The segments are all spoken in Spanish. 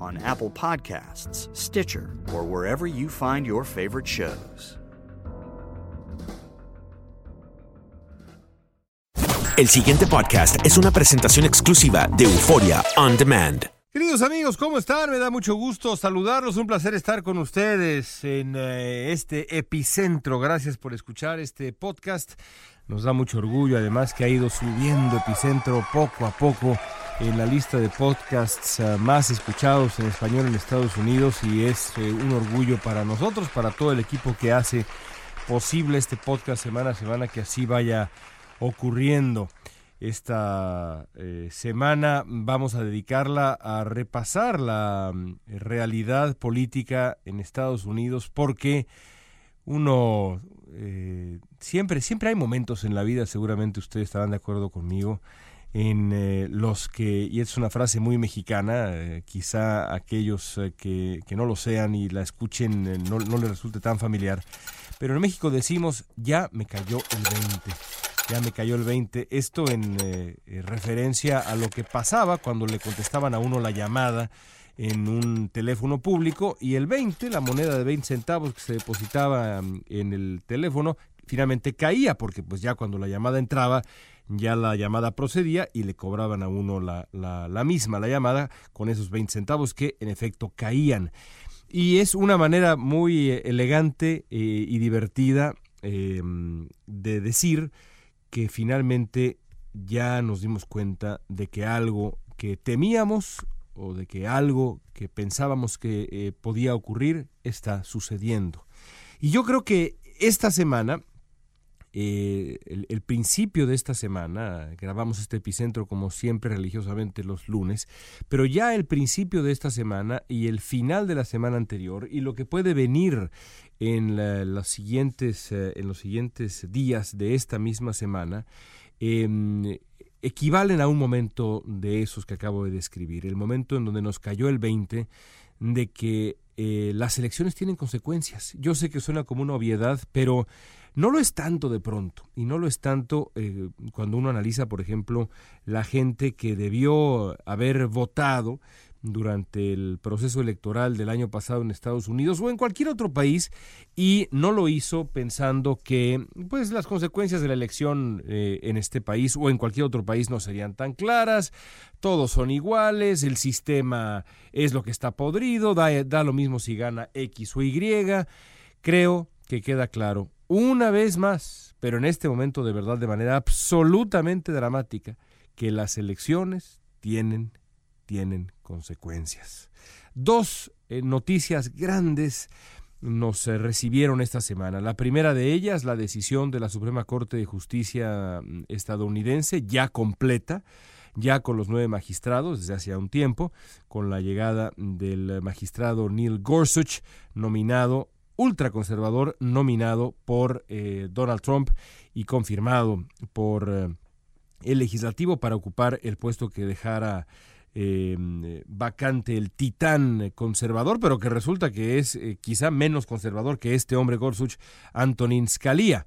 on Apple Podcasts, Stitcher, or wherever you find your favorite shows. El siguiente podcast es una presentación exclusiva de Euforia On Demand. Queridos amigos, ¿cómo están? Me da mucho gusto saludarlos. Un placer estar con ustedes en eh, este epicentro. Gracias por escuchar este podcast. Nos da mucho orgullo, además, que ha ido subiendo epicentro poco a poco en la lista de podcasts eh, más escuchados en español en Estados Unidos y es eh, un orgullo para nosotros, para todo el equipo que hace posible este podcast semana a semana que así vaya ocurriendo. Esta eh, semana vamos a dedicarla a repasar la mm, realidad política en Estados Unidos porque uno siempre, siempre hay momentos en la vida, seguramente ustedes estarán de acuerdo conmigo, en eh, los que, y es una frase muy mexicana, eh, quizá aquellos eh, que, que, no lo sean y la escuchen eh, no, no les resulte tan familiar, pero en México decimos, ya me cayó el 20, ya me cayó el 20, esto en referencia a lo que pasaba cuando le contestaban a uno la llamada en un teléfono público y el 20, la moneda de 20 centavos que se depositaba mm, en el teléfono, finalmente caía porque pues ya cuando la llamada entraba ya la llamada procedía y le cobraban a uno la, la, misma, la llamada, con esos 20 centavos que en efecto caían. Y es una manera muy elegante eh, y divertida eh, de decir que finalmente ya nos dimos cuenta de que algo que temíamos o de que algo que pensábamos que eh, podía ocurrir está sucediendo. Y yo creo que esta semana eh, el, principio de esta semana, grabamos este epicentro como siempre religiosamente los lunes, pero ya el principio de esta semana y el final de la semana anterior y lo que puede venir en, los, siguientes, eh, en los siguientes días de esta misma semana, eh, equivalen a un momento de esos que acabo de describir, el momento en donde nos cayó el 20 de que eh, las elecciones tienen consecuencias. Yo sé que suena como una obviedad, pero no lo es tanto de pronto, y no lo es tanto eh, cuando uno analiza, por ejemplo, la gente que debió haber votado durante el proceso electoral del año pasado en Estados Unidos o en cualquier otro país y no lo hizo pensando que pues las consecuencias de la elección eh, en este país o en cualquier otro país no serían tan claras, todos son iguales, el sistema es lo que está podrido, da, da lo mismo si gana X o Y. Creo que queda claro una vez más, pero en este momento de verdad de manera absolutamente dramática, que las elecciones tienen tienen consecuencias. Dos eh, noticias grandes nos eh, recibieron esta semana. La primera de ellas, la decisión de la Suprema Corte de Justicia mm, estadounidense, ya completa, ya con los nueve magistrados desde hace un tiempo, con la llegada del magistrado Neil Gorsuch, nominado ultraconservador, nominado por eh, Donald Trump y confirmado por el legislativo para ocupar el puesto que dejara eh, vacante el titán conservador, pero que resulta que es eh, quizá menos conservador que este hombre Gorsuch, Antonin Scalia.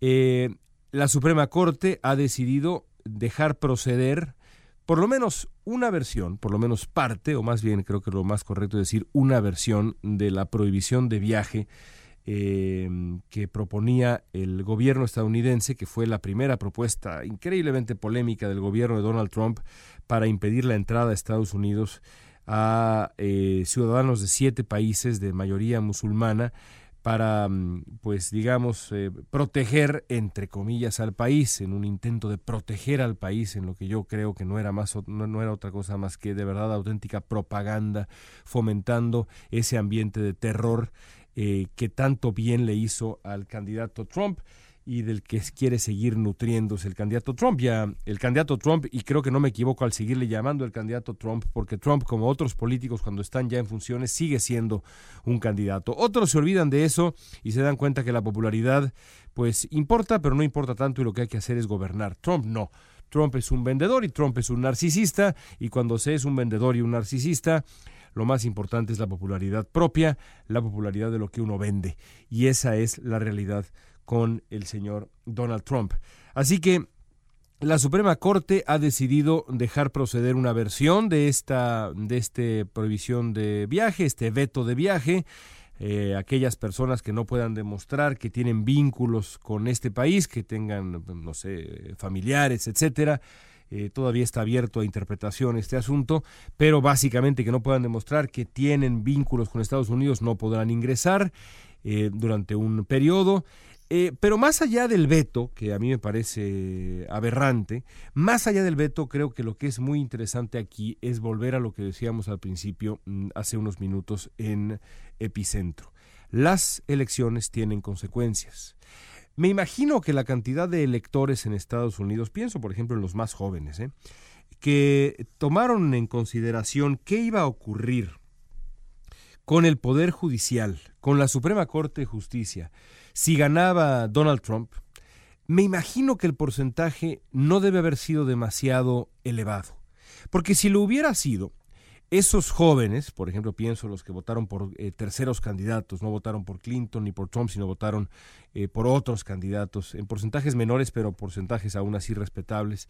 Eh, la Suprema Corte ha decidido dejar proceder por lo menos una versión, por lo menos parte, o más bien creo que lo más correcto es decir una versión de la prohibición de viaje que proponía el gobierno estadounidense, que fue la primera propuesta increíblemente polémica del gobierno de Donald Trump para impedir la entrada a Estados Unidos a eh, ciudadanos de siete países de mayoría musulmana para, mm, pues digamos, eh, proteger, entre comillas, al país, en un intento de proteger al país, en lo que yo creo que no era, más, no, era otra cosa más que de verdad auténtica propaganda, fomentando ese ambiente de terror eh, que tanto bien le hizo al candidato Trump y del que quiere seguir nutriéndose el candidato Trump. Ya el candidato Trump, y creo que no me equivoco al seguirle llamando el candidato Trump, porque Trump, como otros políticos cuando están ya en funciones, sigue siendo un candidato. Otros se olvidan de eso y se dan cuenta que la popularidad, pues importa, pero no importa tanto y lo que hay que hacer es gobernar. Trump no. Trump es un vendedor y Trump es un narcisista, y cuando se es un vendedor y un narcisista, lo más importante es la popularidad propia, la popularidad de lo que uno vende. Y esa es la realidad con el señor Donald Trump. Así que la Suprema Corte ha decidido dejar proceder una versión de esta de este prohibición de viaje, este veto de viaje. Eh, aquellas personas que no puedan demostrar que tienen vínculos con este país, que tengan, no sé, familiares, etcétera, eh, todavía está abierto a interpretación este asunto, pero básicamente que no puedan demostrar que tienen vínculos con Estados Unidos no podrán ingresar eh, durante un periodo. Eh, pero más allá del veto, que a mí me parece aberrante, más allá del veto, creo que lo que es muy interesante aquí es volver a lo que decíamos al principio, mm, hace unos minutos, en Epicentro. Las elecciones tienen consecuencias. Me imagino que la cantidad de electores en Estados Unidos, pienso por ejemplo en los más jóvenes, ¿eh? que tomaron en consideración qué iba a ocurrir con el Poder Judicial, con la Suprema Corte de Justicia, si ganaba Donald Trump, me imagino que el porcentaje no debe haber sido demasiado elevado. Porque si lo hubiera sido, esos jóvenes, por ejemplo, pienso los que votaron por eh, terceros candidatos, no votaron por Clinton ni por Trump, sino votaron eh, por otros candidatos, en porcentajes menores, pero porcentajes aún así respetables,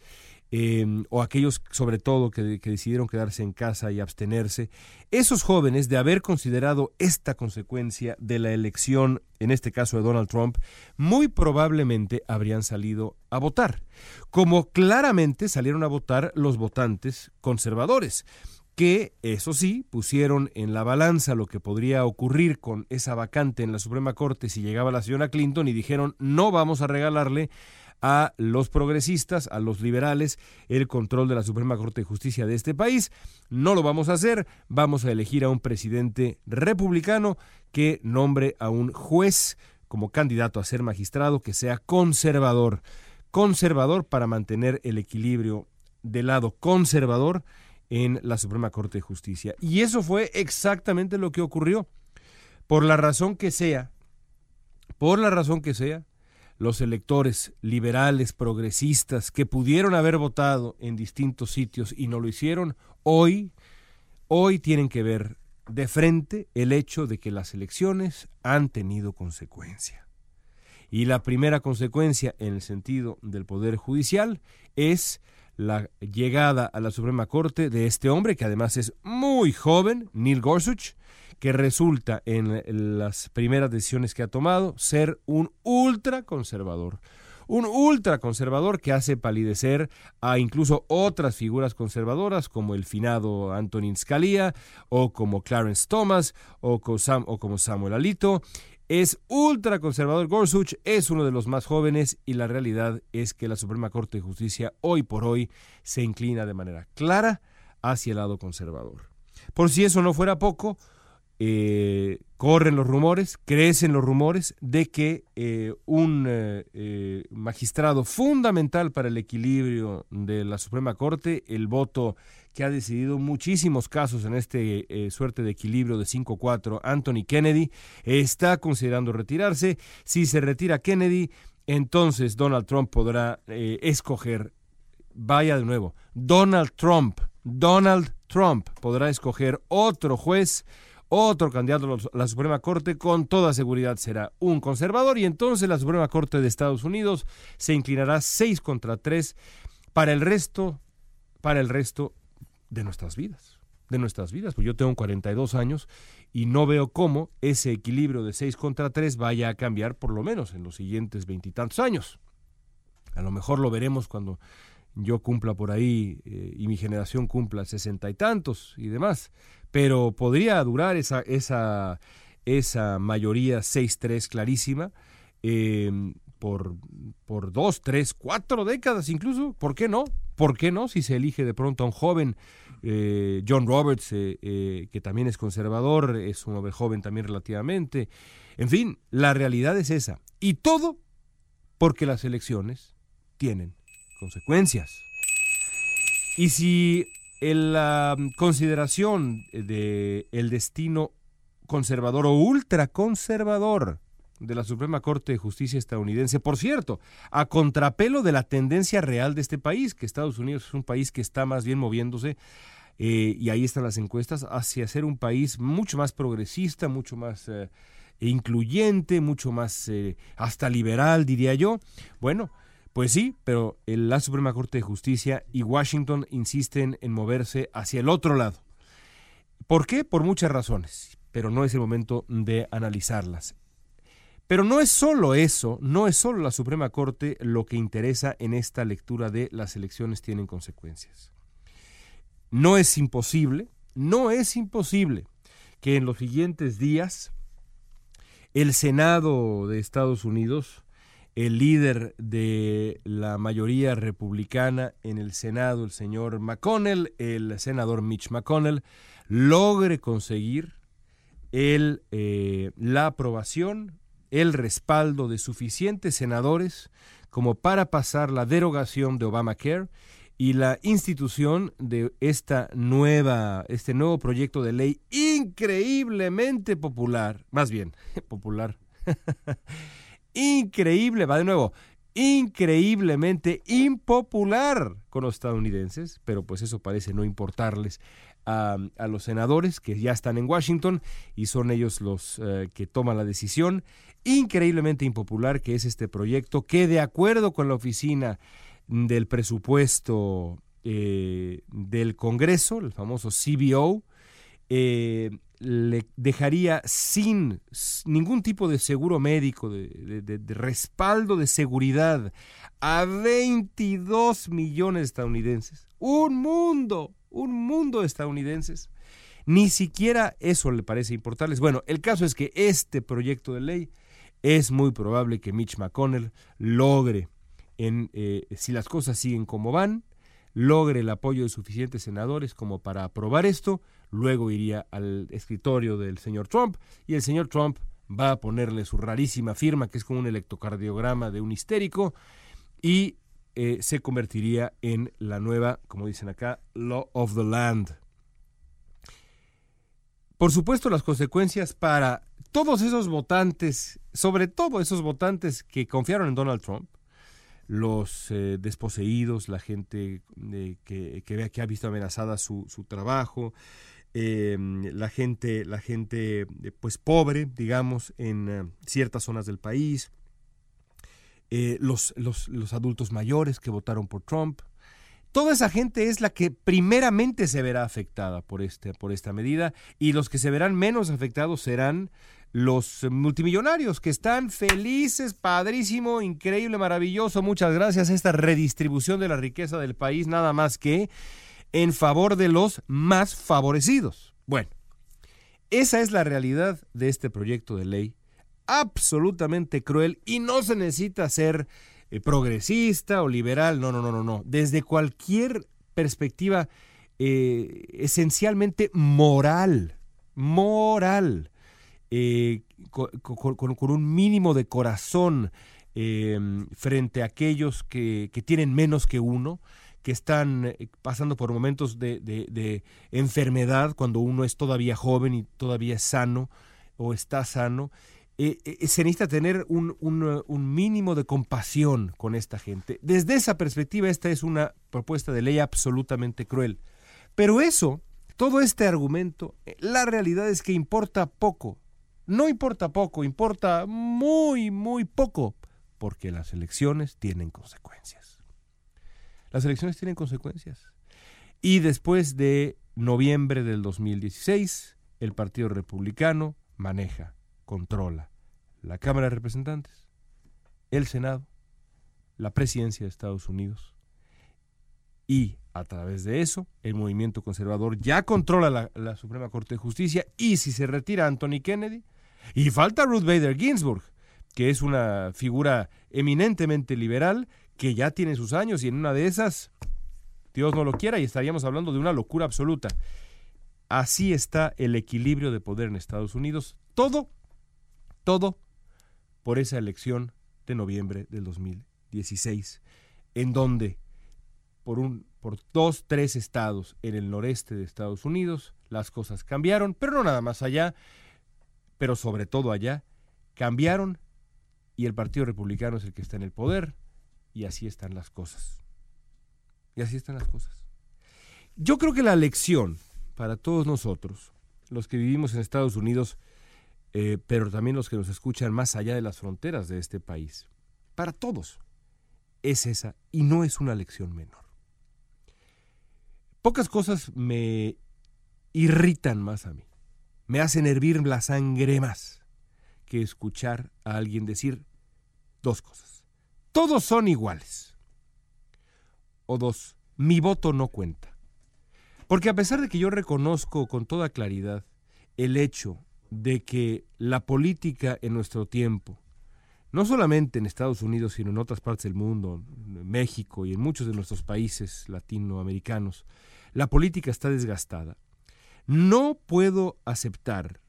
em, o aquellos sobre todo que, que decidieron quedarse en casa y abstenerse, esos jóvenes, de haber considerado esta consecuencia de la elección, en este caso de Donald Trump, muy probablemente habrían salido a votar, como claramente salieron a votar los votantes conservadores que, eso sí, pusieron en la balanza lo que podría ocurrir con esa vacante en la Suprema Corte si llegaba la señora Clinton y dijeron no vamos a regalarle a los progresistas, a los liberales, el control de la Suprema Corte de Justicia de este país. No lo vamos a hacer, vamos a elegir a un presidente republicano que nombre a un juez como candidato a ser magistrado que sea conservador. Conservador para mantener el equilibrio del lado conservador en la Suprema Corte de Justicia. Y eso fue exactamente lo que ocurrió. Por la razón que sea, por la razón que sea, los electores liberales, progresistas, que pudieron haber votado en distintos sitios y no lo hicieron, hoy, hoy tienen que ver de frente el hecho de que las elecciones han tenido consecuencia. Y la primera consecuencia en el sentido del Poder Judicial es la llegada a la Suprema Corte de este hombre, que además es muy joven, Neil Gorsuch, que resulta en las primeras decisiones que ha tomado ser un ultraconservador un ultraconservador que hace palidecer a incluso otras figuras conservadoras como el finado Antonin Scalia o como Clarence Thomas o como Samuel Alito. Es ultraconservador Gorsuch, es uno de los más jóvenes y la realidad es que la Suprema Corte de Justicia hoy por hoy se inclina de manera clara hacia el lado conservador. Por si eso no fuera poco, eh, corren los rumores, crecen los rumores de que eh, un eh, magistrado fundamental para el equilibrio de la Suprema Corte, el voto que ha decidido muchísimos casos en este suerte de equilibrio de 5-4, Anthony Kennedy, está considerando retirarse. Si se retira Kennedy, entonces Donald Trump podrá escoger, vaya de nuevo, Donald Trump, Donald Trump podrá escoger otro juez otro candidato a la Suprema Corte con toda seguridad será un conservador y entonces la Suprema Corte de Estados Unidos se inclinará 6 contra 3 para el resto para el resto de nuestras vidas, de nuestras vidas, pues yo tengo 42 años y no veo cómo ese equilibrio de 6 contra 3 vaya a cambiar por lo menos en los siguientes veintitantos años. A lo mejor lo veremos cuando yo cumpla por ahí eh, y mi generación cumpla sesenta y tantos y demás pero podría durar esa, esa, esa mayoría 6-3 clarísima em, por, por dos, tres, cuatro décadas incluso. ¿Por qué no? ¿Por qué no? Si se elige de pronto a un joven, eh, John Roberts, eh, que también es conservador, es un hombre joven también relativamente. En fin, la realidad es esa. Y todo porque las elecciones tienen consecuencias. Y si la consideración de el destino conservador o ultraconservador de la Suprema Corte de Justicia estadounidense, por cierto, a contrapelo de la tendencia real de este país, que Estados Unidos es un país que está más bien moviéndose, eh, y ahí están las encuestas, hacia ser un país mucho más progresista, mucho más eh, incluyente, mucho más eh, hasta liberal, diría yo. Bueno, pues sí, pero la Suprema Corte de Justicia y Washington insisten en moverse hacia el otro lado. ¿Por qué? Por muchas razones, pero no es el momento de analizarlas. Pero no es solo eso, no es solo la Suprema Corte lo que interesa en esta lectura de las elecciones tienen consecuencias. No es imposible, no es imposible que en los siguientes días el Senado de Estados Unidos el líder de la mayoría republicana en el Senado, el señor McConnell, el senador Mitch McConnell, logre conseguir el, eh, la aprobación, el respaldo de suficientes senadores como para pasar la derogación de Obamacare y la institución de esta nueva, este nuevo proyecto de ley increíblemente popular, más bien, popular, increíble, va de nuevo, increíblemente impopular con los estadounidenses, pero pues eso parece no importarles a, los senadores que ya están en Washington y son ellos los eh, que toman la decisión, increíblemente impopular que es este proyecto, que de acuerdo con la oficina del presupuesto eh, del Congreso, el famoso CBO, eh, le dejaría sin ningún tipo de seguro médico, de, respaldo de seguridad a 22 millones de estadounidenses. Un mundo, un mundo de estadounidenses. Ni siquiera eso le parece importarles. Bueno, el caso es que este proyecto de ley es muy probable que Mitch McConnell logre, en, eh, si las cosas siguen como van, logre el apoyo de suficientes senadores como para aprobar esto, luego iría al escritorio del señor Trump y el señor Trump va a ponerle su rarísima firma, que es como un electrocardiograma de un histérico, y eh, se convertiría en la nueva, como dicen acá, Law of the Land. Por supuesto, las consecuencias para todos esos votantes, sobre todo esos votantes que confiaron en Donald Trump, los eh, desposeídos, la gente eh, que, que, que, ha visto amenazada su, su trabajo, em, la gente, la gente eh, pues pobre, digamos, en ciertas zonas del país, los, los, los, adultos mayores que votaron por Trump, Toda esa gente es la que primeramente se verá afectada por, este, por esta medida y los que se verán menos afectados serán los multimillonarios que están felices, padrísimo, increíble, maravilloso, muchas gracias. A esta redistribución de la riqueza del país, nada más que en favor de los más favorecidos. Bueno, esa es la realidad de este proyecto de ley, absolutamente cruel y no se necesita ser eh, progresista o liberal, no, no, no, no, no. Desde cualquier perspectiva eh, esencialmente moral, moral, eh, con, un mínimo de corazón frente a aquellos que, tienen menos que uno, que están pasando por momentos de, de, enfermedad cuando uno es todavía joven y todavía es sano o está sano. Eh, eh, se necesita tener un, un, mínimo de compasión con esta gente. Desde esa perspectiva, esta es una propuesta de ley absolutamente cruel. Pero eso, todo este argumento, eh, la realidad es que importa poco. No importa poco, importa muy, muy poco, porque las elecciones tienen consecuencias. Las elecciones tienen consecuencias. Y después de noviembre del 2016, el Partido Republicano maneja controla la Cámara de Representantes, el Senado, la Presidencia de Estados Unidos y a través de eso el movimiento conservador ya controla la, Suprema Corte de Justicia y si se retira Anthony Kennedy y falta Ruth Bader Ginsburg, que es una figura eminentemente liberal que ya tiene sus años y en una de esas, Dios no lo quiera, y estaríamos hablando de una locura absoluta. Así está el equilibrio de poder en Estados Unidos. Todo todo por esa elección de noviembre del 2016, en donde por, un, por dos, tres estados en el noreste de Estados Unidos las cosas cambiaron, pero no nada más allá, pero sobre todo allá, cambiaron y el Partido Republicano es el que está en el poder y así están las cosas. Y así están las cosas. Yo creo que la lección para todos nosotros, los que vivimos en Estados Unidos, eh, pero también los que nos escuchan más allá de las fronteras de este país. Para todos es esa y no es una lección menor. Pocas cosas me irritan más a mí, me hacen hervir la sangre más que escuchar a alguien decir dos cosas. Todos son iguales. O dos, mi voto no cuenta. Porque a pesar de que yo reconozco con toda claridad el hecho de que la política en nuestro tiempo, no solamente en Estados Unidos, sino en otras partes del mundo, en México y en muchos de nuestros países latinoamericanos, la política está desgastada. No puedo aceptar,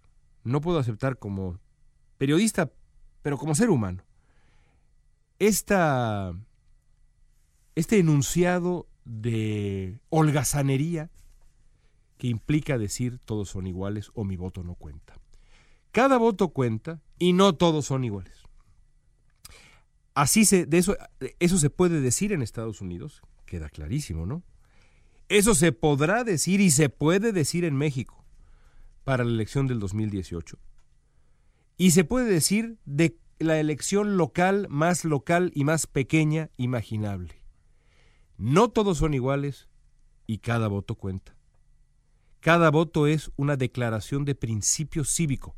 no puedo aceptar como periodista, pero como ser humano, esta, este enunciado de holgazanería que implica decir todos son iguales o mi voto no cuenta. Cada voto cuenta y no todos son iguales. Así se, de eso, eso se puede decir en Estados Unidos, queda clarísimo, ¿no? Eso se podrá decir y se puede decir en México para la elección del 2018. Y se puede decir de la elección local más local y más pequeña imaginable. No todos son iguales y cada voto cuenta. Cada voto es una declaración de principio cívico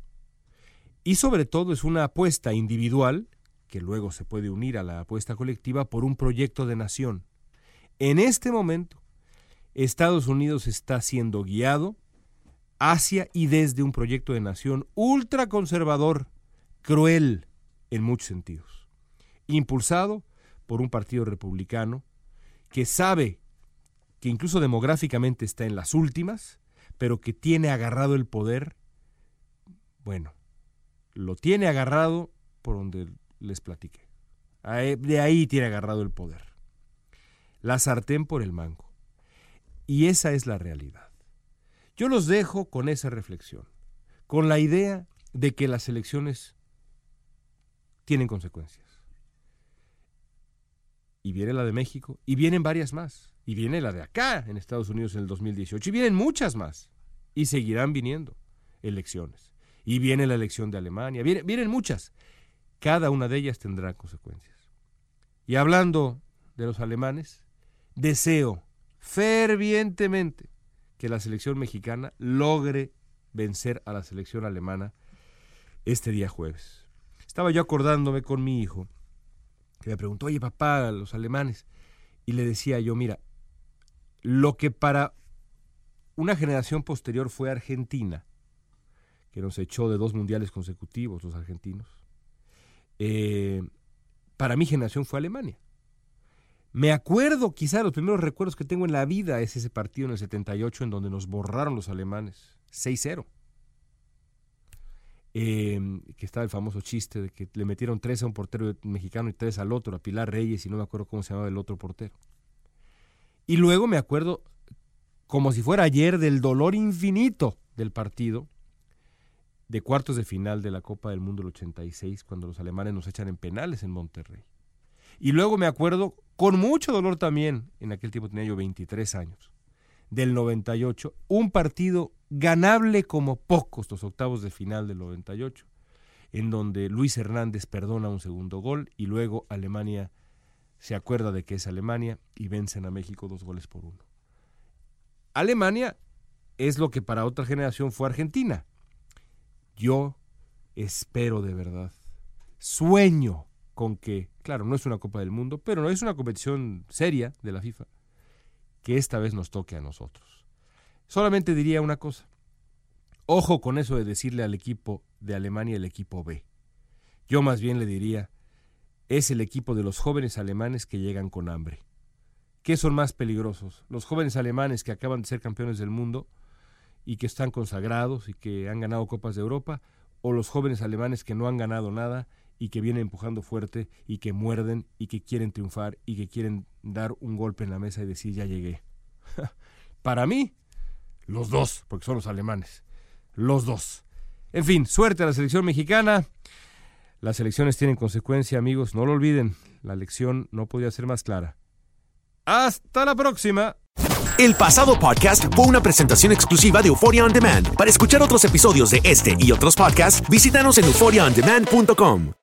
y sobre todo es una apuesta individual, que luego se puede unir a la apuesta colectiva, por un proyecto de nación. En este momento, Estados Unidos está siendo guiado hacia y desde un proyecto de nación ultraconservador, cruel en muchos sentidos, impulsado por un partido republicano que sabe que incluso demográficamente está en las últimas, pero que tiene agarrado el poder, bueno, lo tiene agarrado por donde les platiqué. De ahí tiene agarrado el poder. La sartén por el mango. Y esa es la realidad. Yo los dejo con esa reflexión, con la idea de que las elecciones tienen consecuencias. Y viene la de México, y vienen varias más, y viene la de acá, en Estados Unidos, en el 2018, y vienen muchas más, y seguirán viniendo elecciones y viene la elección de Alemania, vienen, muchas. Cada una de ellas tendrá consecuencias. Y hablando de los alemanes, deseo fervientemente que la selección mexicana logre vencer a la selección alemana este día jueves. Estaba yo acordándome con mi hijo, que me preguntó, oye papá, los alemanes, y le decía yo, mira, lo que para una generación posterior fue Argentina, que nos echó de dos mundiales consecutivos los argentinos, eh, para mi generación fue Alemania. Me acuerdo, quizá los primeros recuerdos que tengo en la vida es ese partido en el 78 en donde nos borraron los alemanes, 6-0. Em, que estaba el famoso chiste de que le metieron tres a un portero mexicano y tres al otro, a Pilar Reyes y no me acuerdo cómo se llamaba el otro portero. Y luego me acuerdo, como si fuera ayer, del dolor infinito del partido de cuartos de final de la Copa del Mundo del 86, cuando los alemanes nos echan en penales en Monterrey. Y luego me acuerdo, con mucho dolor también, en aquel tiempo tenía yo 23 años, del 98, un partido ganable como pocos los octavos de final del 98, en donde Luis Hernández perdona un segundo gol y luego Alemania se acuerda de que es Alemania y vencen a México dos goles por uno. Alemania es lo que para otra generación fue Argentina. Yo espero de verdad, sueño con que, claro, no es una Copa del Mundo, pero no es una competición seria de la FIFA, que esta vez nos toque a nosotros. Solamente diría una cosa. Ojo con eso de decirle al equipo de Alemania el equipo B. Yo más bien le diría, es el equipo de los jóvenes alemanes que llegan con hambre. ¿Qué son más peligrosos? ¿Los jóvenes alemanes que acaban de ser campeones del mundo y que están consagrados y que han ganado Copas de Europa? ¿O los jóvenes alemanes que no han ganado nada y que vienen empujando fuerte y que muerden y que quieren triunfar y que quieren dar un golpe en la mesa y decir ya llegué. Para mí, los dos, porque son los alemanes. Los dos. En fin, suerte a la selección mexicana. Las elecciones tienen consecuencia, amigos, no lo olviden. La elección no podía ser más clara. Hasta la próxima. El pasado podcast fue una presentación exclusiva de Euphoria On Demand. Para escuchar otros episodios de este y otros podcasts, visítanos en euphoriaondemand.com.